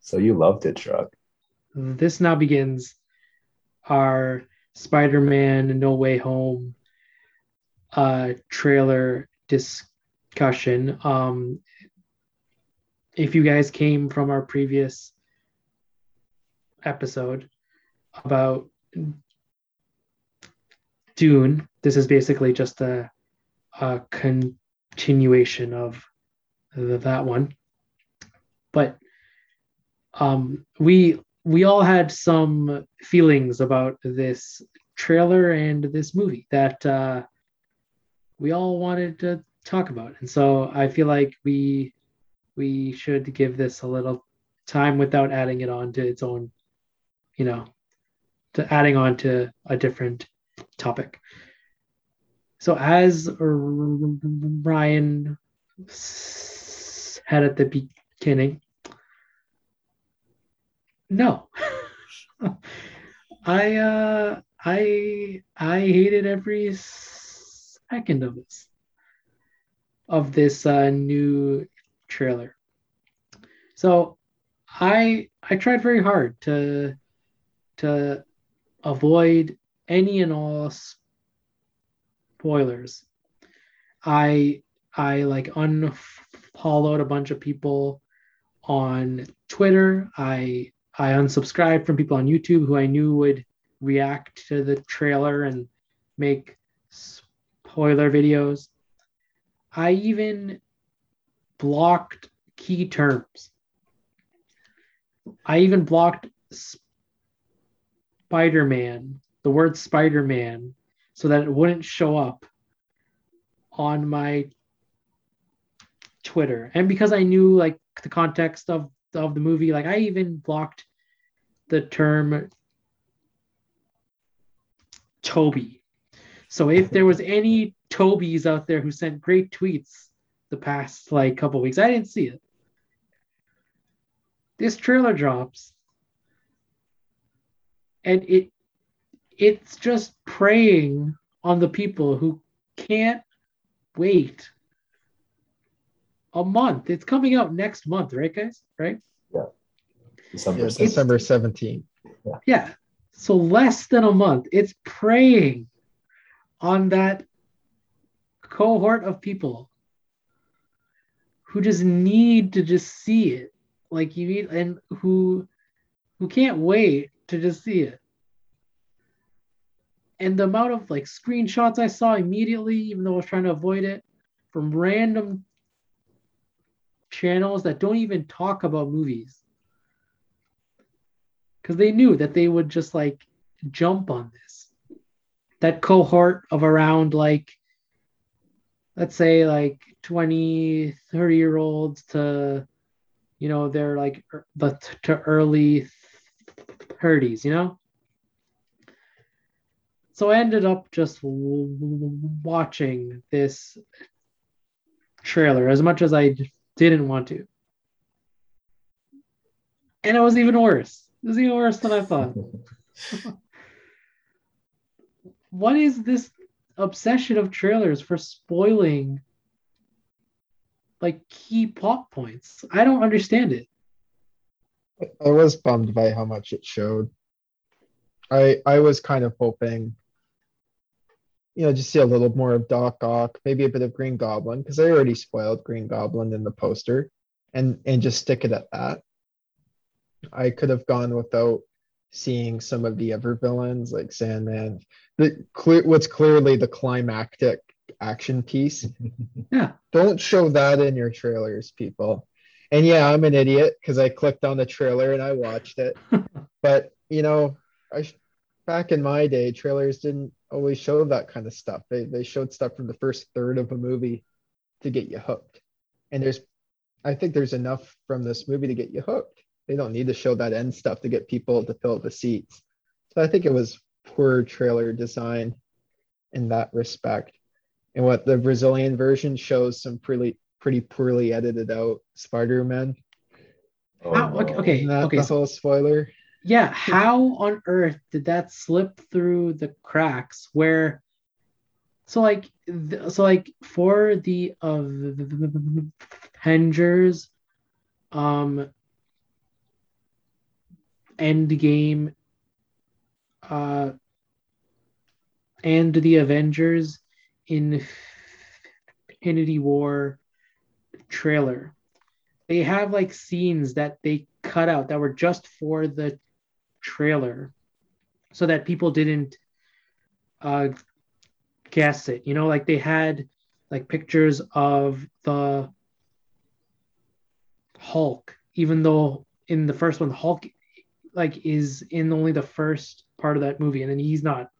So you loved it, Truck. This now begins our Spider-Man No Way Home uh, trailer discussion. Um, if you guys came from our previous episode about Dune, this is basically just a, a continuation of that one. But um, we we all had some feelings about this trailer and this movie that uh, we all wanted to talk about, and so I feel like we we should give this a little time without adding it on to its own, you know, to adding on to a different topic. So as Ryan said at the beginning, no. I uh I I hated every second of this of this uh, new trailer. So I I tried very hard to to avoid any and all spoilers. I I like unfollowed a bunch of people on Twitter. I I unsubscribed from people on YouTube who I knew would react to the trailer and make spoiler videos. I even blocked key terms. I even blocked Spider Man, the word Spider Man, so that it wouldn't show up on my Twitter. And because I knew like the context of, of the movie, like I even blocked the term Tobey. So if there was any Tobys out there who sent great tweets the past like couple weeks, I didn't see it. This trailer drops and it it's just preying on the people who can't wait a month. It's coming out next month, right, guys? Right? Yeah. December, yeah, December 17th. Yeah. yeah. So less than a month. It's preying on that cohort of people who just need to just see it. Like you need and who who can't wait to just see it. And the amount of like screenshots I saw immediately, even though I was trying to avoid it, from random channels that don't even talk about movies because they knew that they would just like jump on this. That cohort of around like, let's say like 20, 30 year olds to, you know, they're like er, the to early 30s, you know? So I ended up just watching this trailer as much as I didn't want to. And it was even worse. It was even worse than I thought. what is this obsession of trailers for spoiling like key plot points? I don't understand it. I was bummed by how much it showed. I I was kind of hoping, you know, just see a little more of Doc Ock, maybe a bit of Green Goblin, because I already spoiled Green Goblin in the poster, and and just stick it at that. I could have gone without seeing some of the other villains like Sandman. The clear what's clearly the climactic action piece. Yeah. Don't show that in your trailers, people. And yeah, I'm an idiot because I clicked on the trailer and I watched it. but you know, I back in my day, trailers didn't always show that kind of stuff. They they showed stuff from the first third of a movie to get you hooked. And there's I think there's enough from this movie to get you hooked. They don't need to show that end stuff to get people to fill the seats. So I think it was poor trailer design in that respect. And what the Brazilian version shows some pretty pretty poorly edited out Spider-Man. Oh, okay, okay, that okay. The whole spoiler. Yeah, how on earth did that slip through the cracks? Where, so like, so like for the uh, Avengers, um, Endgame uh, and the Avengers in Infinity War trailer. They have like scenes that they cut out that were just for the trailer so that people didn't uh, guess it. You know, like they had like pictures of the Hulk, even though in the first one, Hulk like is in only the first part of that movie, and then he's not.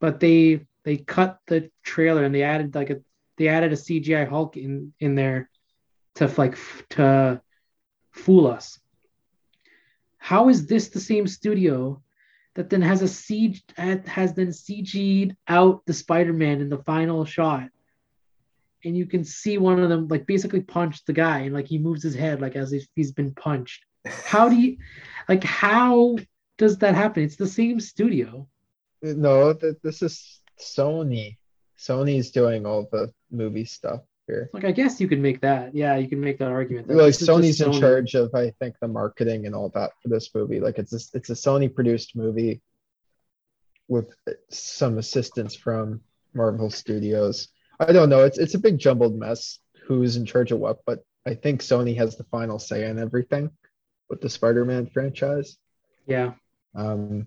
But they they cut the trailer and they added like a they added a CGI Hulk in in there to like to fool us. How is this the same studio that then has a siege has then CG'd out the Spider-Man in the final shot? And you can see one of them like basically punch the guy and like he moves his head like as if he's been punched. How do you like how does that happen? It's the same studio. No, this is Sony. Sony's doing all the movie stuff here. Like I guess you could make that. Yeah, you can make that argument. That like Sony's Sony. in charge of I think the marketing and all that for this movie. Like it's a, it's a Sony produced movie with some assistance from Marvel Studios. I don't know. It's it's a big jumbled mess. Who's in charge of what? But I think Sony has the final say on everything with the Spider-Man franchise. Yeah. Um.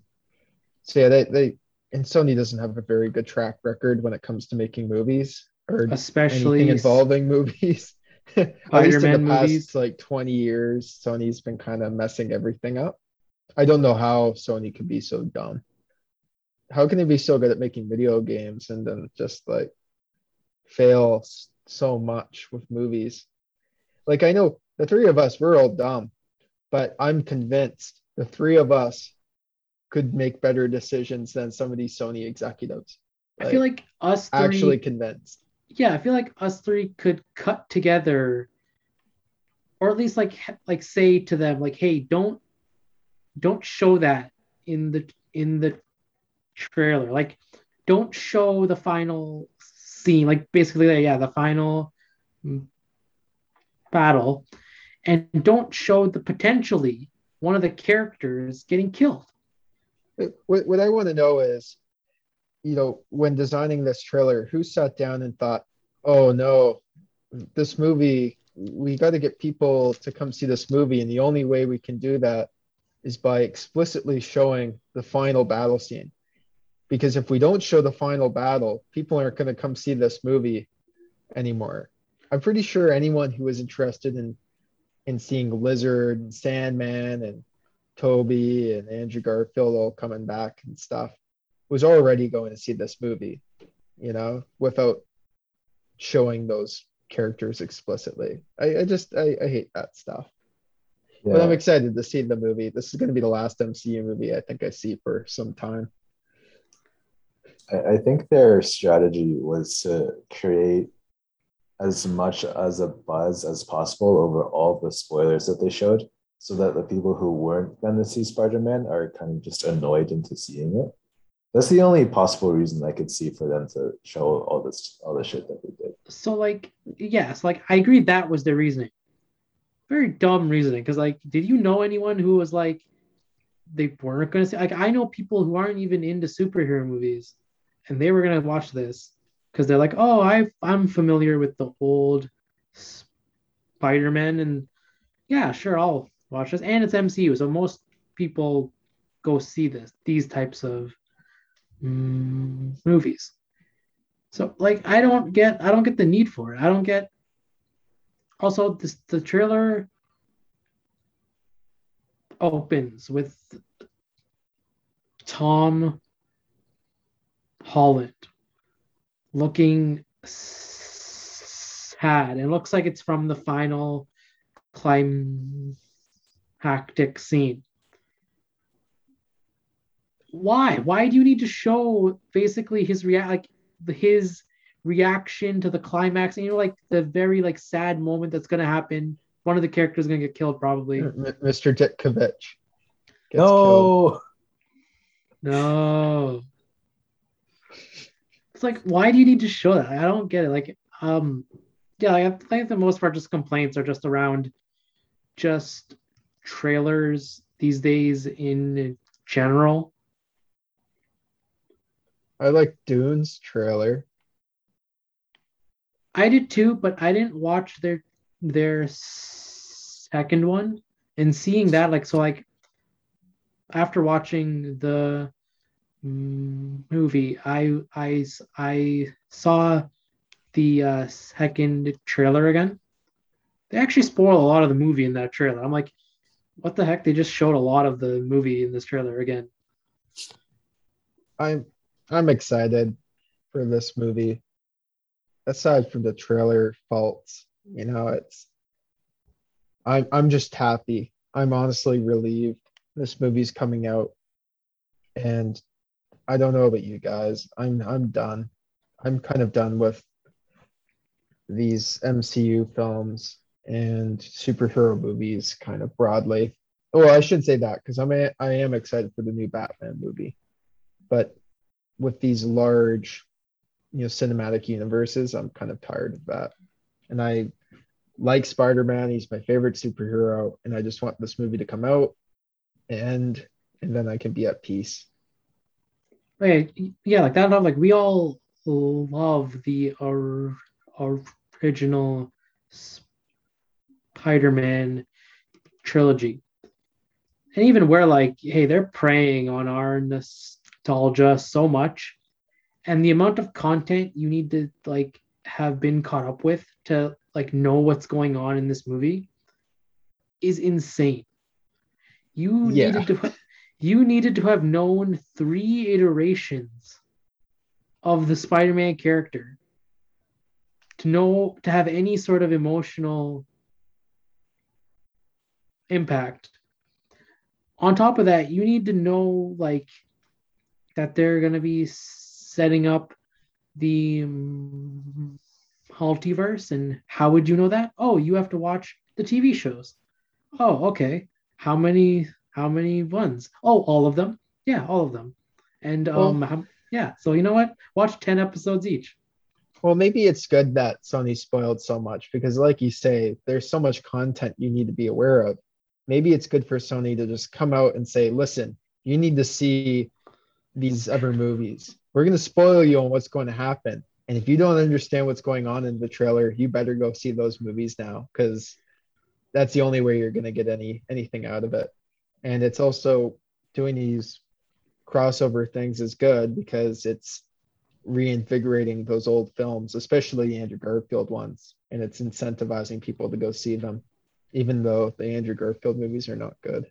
So yeah, they they and Sony doesn't have a very good track record when it comes to making movies or especially involving movies. At least in the past movies. like 20 years, Sony's been kind of messing everything up. I don't know how Sony could be so dumb. How can they be so good at making video games and then just like fail so much with movies? Like I know the three of us, we're all dumb, but I'm convinced the three of us could make better decisions than some of these Sony executives. Like, I feel like us three, actually convinced. Yeah, I feel like us three could cut together, or at least like like say to them like, hey, don't don't show that in the in the trailer. Like, don't show the final scene. Like basically, yeah, the final battle, and don't show the potentially one of the characters getting killed what, what I want to know is, you know, when designing this trailer, who sat down and thought, oh no, this movie, we got to get people to come see this movie. And the only way we can do that is by explicitly showing the final battle scene. Because if we don't show the final battle, people aren't going to come see this movie anymore. I'm pretty sure anyone who was interested in in seeing Lizard and Sandman and Tobey and Andrew Garfield all coming back and stuff, was already going to see this movie, you know, without showing those characters explicitly. I, I just I, I hate that stuff. Yeah. But I'm excited to see the movie. This is going to be the last MCU movie I think I see for some time. I, I think their strategy was to create as much as a buzz as possible over all the spoilers that they showed so that the people who weren't going to see Spider-Man are kind of just annoyed into seeing it. That's the only possible reason I could see for them to show all this all the shit that they did. So like yes, like I agree that was the reasoning. Very dumb reasoning because like did you know anyone who was like they weren't going to see like I know people who aren't even into superhero movies and they were going to watch this because they're like, "Oh, I I'm familiar with the old Spider-Man and yeah, sure, I'll watch this, and it's MCU, so most people go see this these types of mm, movies. So like I don't get I don't get the need for it. I don't get also this the trailer opens with Tom Holland looking sad. It looks like it's from the final climactic scene. Why? Why do you need to show basically his react like his reaction to the climax and you know like the very like sad moment that's gonna happen? One of the characters is gonna get killed probably. Mr. Ditkovich. No. Killed. No. It's like why do you need to show that? I don't get it. Like um yeah, I think the most part just complaints are just around just trailers these days in general. I like Dune's trailer. I did too, but I didn't watch their their second one and seeing that like so like after watching the movie I I I saw the uh, second trailer again. They actually spoil a lot of the movie in that trailer. I'm like, what the heck? They just showed a lot of the movie in this trailer again. I'm I'm excited for this movie. Aside from the trailer faults, you know, it's I'm I'm just happy. I'm honestly relieved this movie's coming out. And I don't know about you guys. I'm I'm done. I'm kind of done with these MCU films and superhero movies kind of broadly. Well, I should say that because I'm a, I am excited for the new Batman movie. But with these large, you know, cinematic universes, I'm kind of tired of that. And I like Spider-Man, he's my favorite superhero, and I just want this movie to come out and and then I can be at peace. Right. Yeah, like that like we all love the or, original Spider-Man trilogy. And even where like, hey, they're preying on our nostalgia so much. And the amount of content you need to like have been caught up with to like know what's going on in this movie is insane. You yeah. needed to you needed to have known three iterations of the Spider-Man character to know to have any sort of emotional impact. On top of that, you need to know like that they're going to be setting up the um, multiverse and how would you know that? Oh, you have to watch the TV shows. Oh, okay. How many how many ones? Oh, all of them. Yeah, all of them. And um well, yeah, so you know what? Watch 10 episodes each. Well, maybe it's good that Sony spoiled so much because, like you say, there's so much content you need to be aware of. Maybe it's good for Sony to just come out and say, listen, you need to see these other movies. We're going to spoil you on what's going to happen. And if you don't understand what's going on in the trailer, you better go see those movies now because that's the only way you're going to get any anything out of it. And it's also doing these crossover things is good because it's reinvigorating those old films, especially the Andrew Garfield ones, and it's incentivizing people to go see them, even though the Andrew Garfield movies are not good.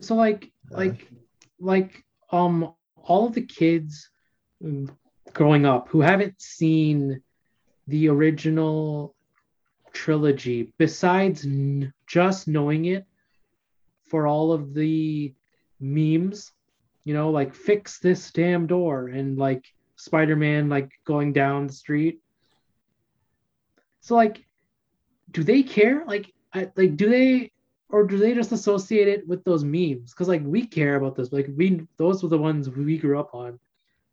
So like uh, like like um all of the kids growing up who haven't seen the original trilogy, besides n- just knowing it for all of the memes, you know, like fix this damn door and like Spider-Man like going down the street. So like, do they care? Like, I, like do they or do they just associate it with those memes? Because like we care about this. Like we those were the ones we grew up on,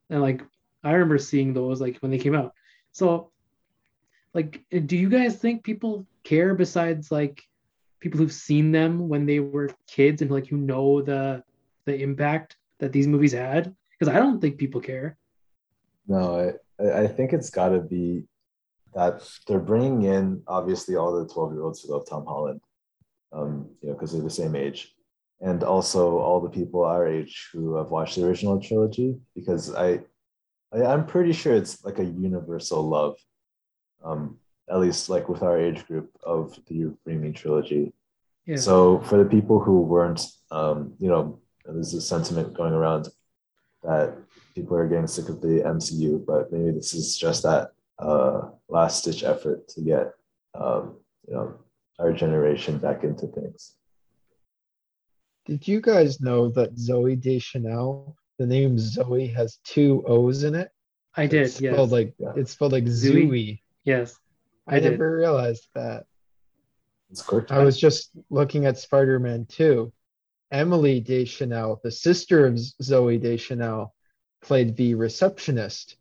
and like I remember seeing those like when they came out. So, like, do you guys think people care besides like people who've seen them when they were kids and like who know the the impact that these movies had? Because I don't think people care. No, I, I think it's got to be that they're bringing in obviously all the 12 year olds who love Tom Holland, um, you know, because they're the same age, and also all the people our age who have watched the original trilogy. Because I, I I'm pretty sure it's like a universal love, um, at least like with our age group of the Raimi trilogy. Yeah. So for the people who weren't, um, you know, there's a sentiment going around that people are getting sick of the MCU, but maybe this is just that uh, last ditch effort to get um, you know our generation back into things. Did you guys know that Zooey Deschanel, the name Zoe has two O's in it? I did. It's yes. spelled like yeah. it's spelled like Zooey. Yes. I, I never realized that. I was just looking at Spider-Man 2. Emily Deschanel, the sister of Zooey Deschanel, played the receptionist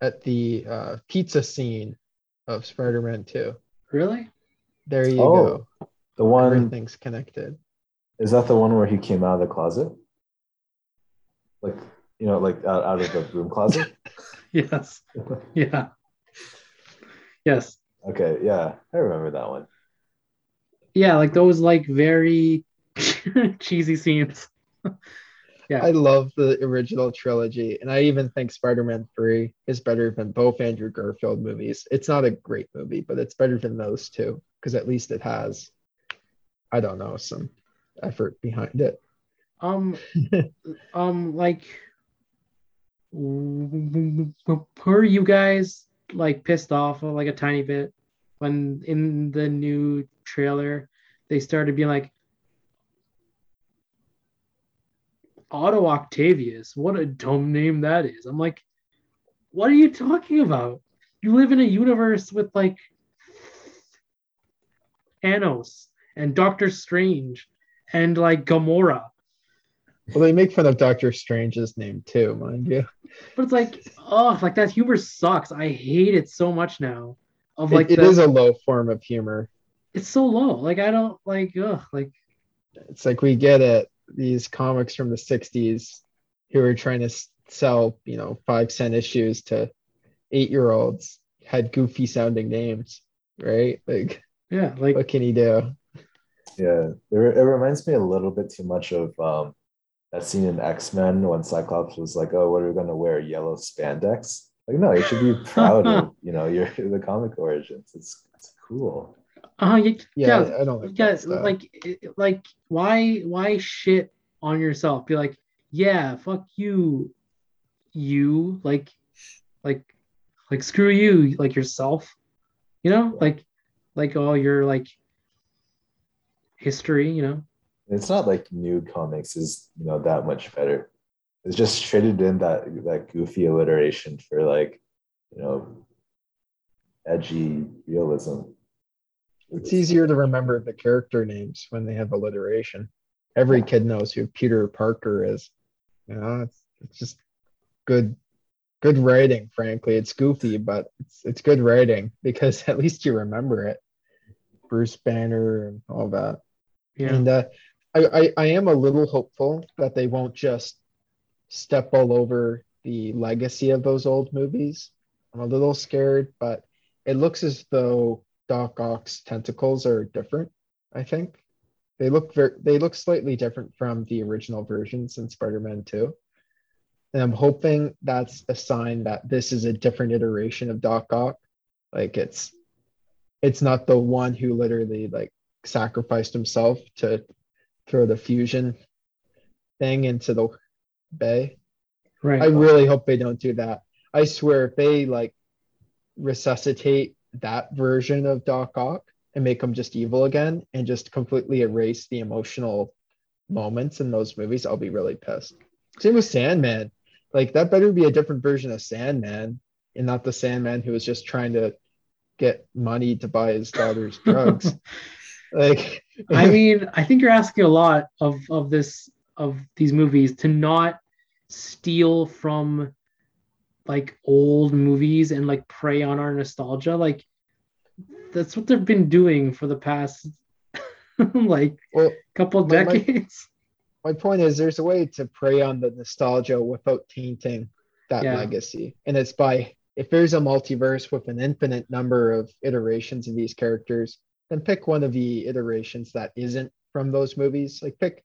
at the uh, pizza scene of Spider-Man 2. Really? There you oh, go. The one everything's connected. Is that the one where he came out of the closet? Like, you know, like out, out of the broom closet? Yes. Yeah. Yes. Okay, yeah, I remember that one. Yeah, like those like very cheesy scenes. Yeah. I love the original trilogy, and I even think Spider-Man 3 is better than both Andrew Garfield movies. It's not a great movie, but it's better than those two because at least it has, I don't know, some effort behind it. Um, um, like, were you guys like pissed off like a tiny bit when in the new trailer they started being like, Otto Octavius, what a dumb name that is. I'm like, what are you talking about? You live in a universe with like Thanos and Doctor Strange and like Gamora. Well, they make fun of Doctor Strange's name too, mind you. But it's like, oh, like that humor sucks. I hate it so much now. Of like, it the- is a low form of humor. it's so low. Like I don't like, ugh, like It's like we get it. These comics from the 60s who were trying to sell, you know, five cent issues to eight year olds had goofy sounding names, right? Like, yeah, like what can he do? Yeah, it, it reminds me a little bit too much of um, that scene in X Men when Cyclops was like, "Oh, what are we gonna wear? Yellow spandex?" Like, no, you should be proud of you know your the comic origins. It's it's cool. uh yeah, Yeah, yeah, I don't like yeah, like like why why shit on yourself? Be like, yeah, fuck you, you like like like screw you, like yourself. You know, like like all you're like history, you know. It's not like new comics is you know that much better. It's just traded in that that goofy alliteration for like you know edgy realism. It's easier to remember the character names when they have alliteration. Every kid knows who Peter Parker is. You know, it's, it's just good good writing, frankly. It's goofy, but it's it's good writing because at least you remember it. Bruce Banner and all that. Yeah. And uh, I, I, I am a little hopeful that they won't just step all over the legacy of those old movies. I'm a little scared, but it looks as though Doc Ock's tentacles are different. I think they look very they look slightly different from the original versions in Spider-Man 2. And I'm hoping that's a sign that this is a different iteration of Doc Ock. Like it's it's not the one who literally like sacrificed himself to throw the fusion thing into the bay. right. I really hope they don't do that. I swear if they like resuscitate that version of Doc Ock and make him just evil again and just completely erase the emotional moments in those movies, I'll be really pissed. Same with Sandman. Like that better be a different version of Sandman and not the Sandman who was just trying to get money to buy his daughter's drugs. like I mean, I think you're asking a lot of of this of these movies to not steal from like old movies and like prey on our nostalgia. Like that's what they've been doing for the past like well couple My- my- decades. my point is there's a way to prey on the nostalgia without tainting that Yeah. legacy and it's by if there's a multiverse with an infinite number of iterations of these characters then pick one of the iterations that isn't from those movies like pick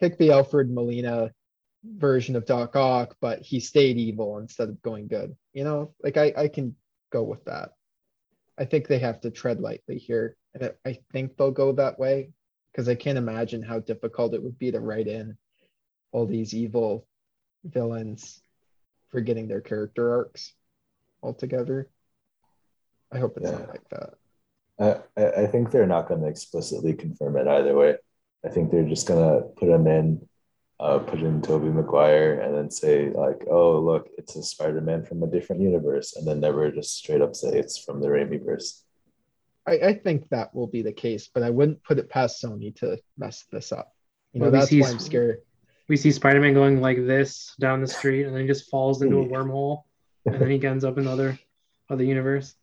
pick the alfred molina version of doc ock but he stayed evil instead of going good you know like i i can go with that i think they have to tread lightly here and I- i think they'll go that way because I can't imagine how difficult it would be to write in all these evil villains for getting their character arcs altogether. I hope it's Yeah. not like that. I I think they're not going to explicitly confirm it either way. I think they're just going to put him in, uh, put in Tobey Maguire, and then say like, "Oh, look, it's a Spider-Man from a different universe," and then never just straight up say it's from the Raimi verse. I, I think that will be the case, but I wouldn't put it past Sony to mess this up. You know, Well, we that's see why I'm scared. We see Spider-Man going like this down the street and then he just falls into a wormhole and then he ends up in other other universe.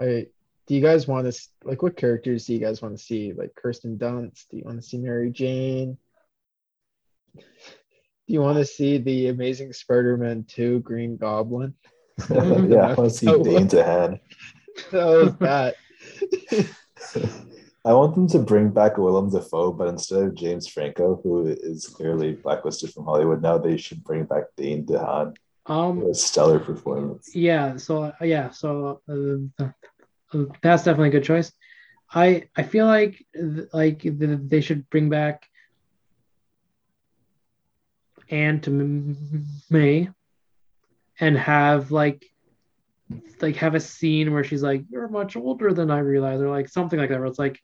I do you guys want to like what characters do you guys want to see? Like Kirsten Dunst? Do you want to see Mary Jane? Do you want to see the Amazing Spider-Man 2 Green Goblin? yeah, I want to see Dane DeHaan. That was that. I want them to bring back Willem Dafoe, but instead of James Franco, who is clearly blacklisted from Hollywood now, they should bring back Dane DeHaan. Um, A stellar performance. yeah. So uh, yeah. So uh, that's definitely a good choice. I I feel like like th- they should bring back Aunt M- May and have like like have a scene where she's like, "You're much older than I realized," or like something like that, where it's like,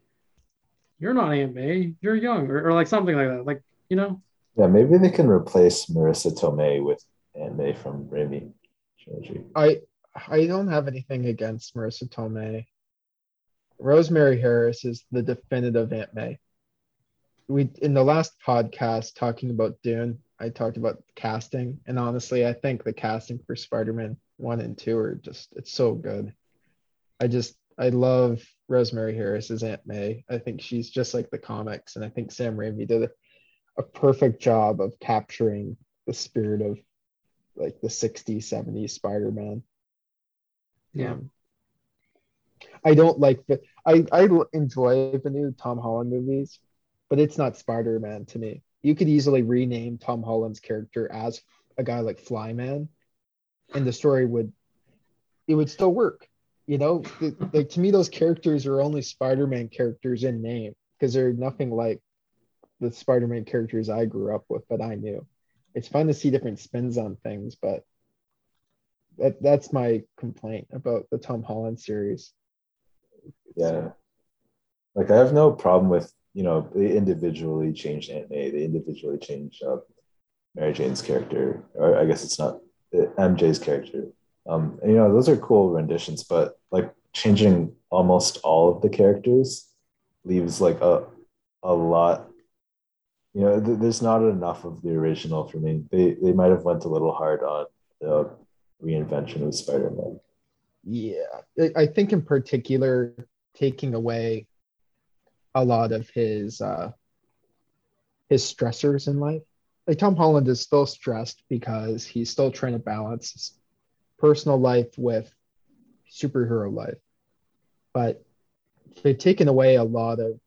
"You're not Aunt May, you're young," or, or like something like that. Like you know, Yeah, maybe they can replace Marisa Tomei with Aunt May from Raimi trilogy. I I don't have anything against Marisa Tomei. Rosemary Harris is the definitive Aunt May. We in the last podcast talking about Dune, I talked about casting, and honestly, I think the casting for Spider-Man one and two are just it's so good. I just I love Rosemary Harris as Aunt May. I think she's just like the comics, and I think Sam Raimi did a, a perfect job of capturing the spirit of like the 60s, 70s Spider-Man. Yeah. Um, I don't like the I I enjoy the new Tom Holland movies, but it's not Spider-Man to me. You could easily rename Tom Holland's character as a guy like Flyman, and the story would it would still work. You know, like to me, those characters are only Spider-Man characters in name because they're nothing like the Spider-Man characters I grew up with that I knew. It's fun to see different spins on things, but that that's my complaint about the Tom Holland series. Yeah. Like I have no problem with, you know, they individually changed Aunt May, they individually changed uh, Mary Jane's character, or I guess it's not uh, MJ's character. Um, and, you know, those are cool renditions, but like changing almost all of the characters leaves like a a lot. You know, th- there's not enough of the original for me. They they might have went a little hard on the reinvention of Spider-Man. Yeah, I- think in particular taking away a lot of his uh his stressors in life. Like Tom Holland is still stressed because he's still trying to balance his personal life with superhero life. But they've taken away a lot of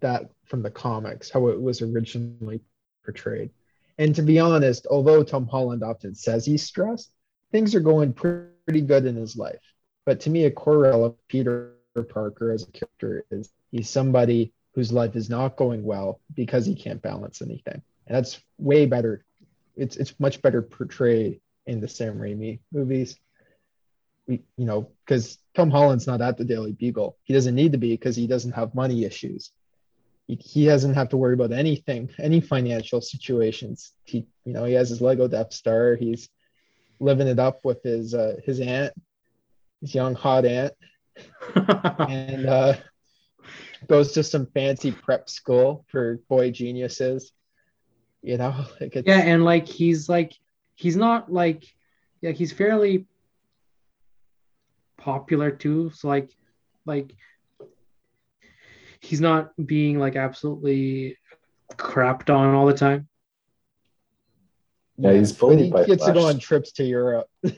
that from the comics, how it was originally portrayed. And to be honest, although Tom Holland often says he's stressed, things are going pretty good in his life. But to me, a core element of Peter Parker as a character is he's somebody whose life is not going well because he can't balance anything. And that's way better. It's it's much better portrayed in the Sam Raimi movies. We, you know, because Tom Holland's not at the Daily Bugle. He doesn't need to be because he doesn't have money issues. He, he doesn't have to worry about anything, any financial situations. He, you know, he has his Lego Death Star. He's living it up with his uh, his aunt, his young hot aunt, and uh, goes to some fancy prep school for boy geniuses. You know, like it's, yeah and like he's like he's not like yeah he's fairly popular too. So like like he's not being like absolutely crapped on all the time Yeah, he's but bullied he by gets to go on trips to Europe. he's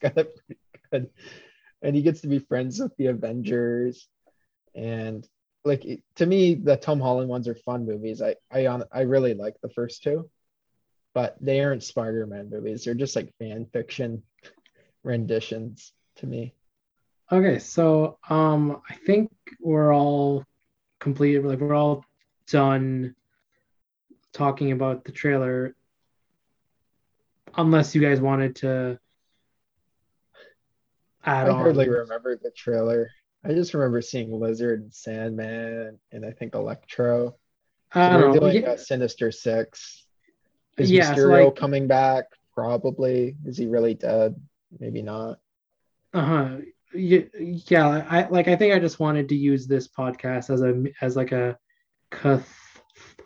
got it pretty good, and he gets to be friends with the Avengers, and like to me, the Tom Holland ones are fun movies. I I on I really like the first two, but they aren't Spider-Man movies. They're just like fan fiction renditions to me. okay so um i think we're all completed like we're all done talking about the trailer unless you guys wanted to add I on hardly remember the trailer. I just remember seeing Lizard and Sandman, and I think Electro. I don't know. doing Yeah, Sinister Six. Is Yeah, so, Mysterio like- coming back? Probably. Is he really dead? Maybe not. Uh-huh. Yeah, yeah, I like I think I just wanted to use this podcast as a as like a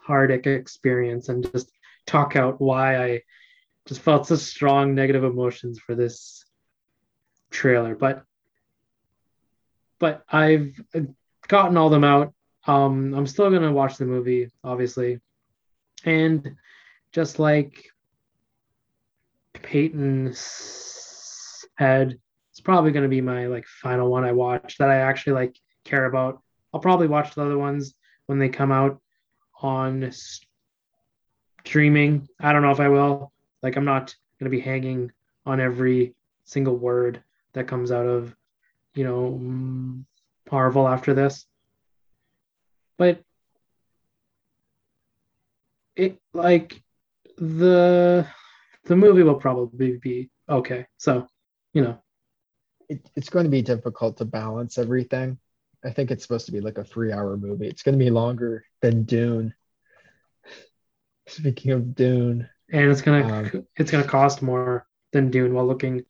cathartic experience and just talk out why I just felt such strong negative emotions for this trailer. But but I've gotten all them out. Um, I'm still gonna watch the movie, obviously, and just like Peyton said, it's probably gonna be my like final one I watch that I actually like care about. I'll probably watch the other ones when they come out on streaming. I don't know if I will. Like, I'm not gonna be hanging on every single word that comes out of, you know, mm, Marvel after this. But it like the the movie will probably be okay. So, you know, it, it's going to be difficult to balance everything. I think it's supposed to be like a three hour movie. It's going to be longer than Dune. Speaking of Dune, and it's gonna um, it's gonna cost more than Dune while looking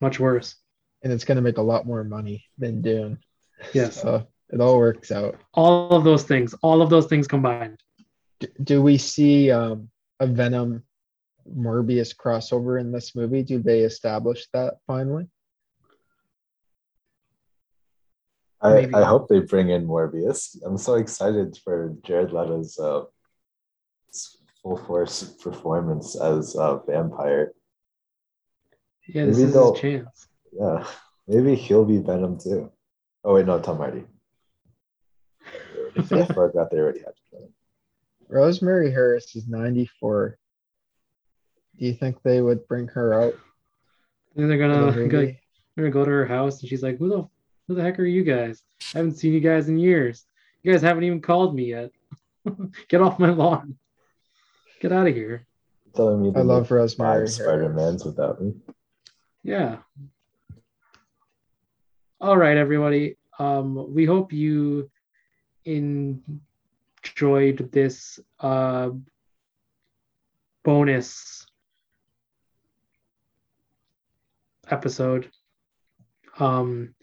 much worse. And it's gonna make a lot more money than Dune. Yes. So it all works out. All of those things, all of those things combined. Do, do we see um, a Venom Morbius crossover in this movie? Do they establish that finally? I, I hope they bring in Morbius. I'm so excited for Jared Leto's uh, full force performance as a vampire. Yeah, this maybe is his chance. Yeah, maybe he'll be Venom too. Oh wait, no, Tom Hardy. I forgot they already had Venom. Rosemary Harris is 94. Do you think they would bring her out? they're gonna go, they're gonna go to her house and she's like, "Who the who the heck are you guys? I haven't seen you guys in years. You guys haven't even called me yet. Get off my lawn. Get out of here." Telling me I love Rosemary Spider Mans without me. Yeah. All right, everybody. Um, we hope you enjoyed this uh, bonus episode. Um,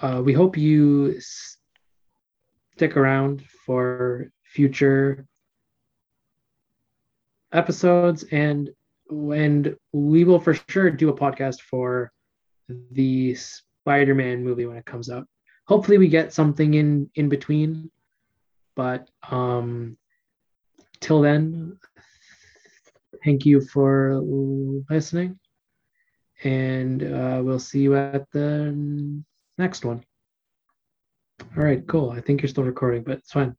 uh, we hope you stick around for future episodes and and we will for sure do a podcast for the Spider-Man movie when it comes out. Hopefully we get something in in between but um till then thank you for listening and uh, we'll see you at the next one. All right, cool. I think you're still recording, but it's fine.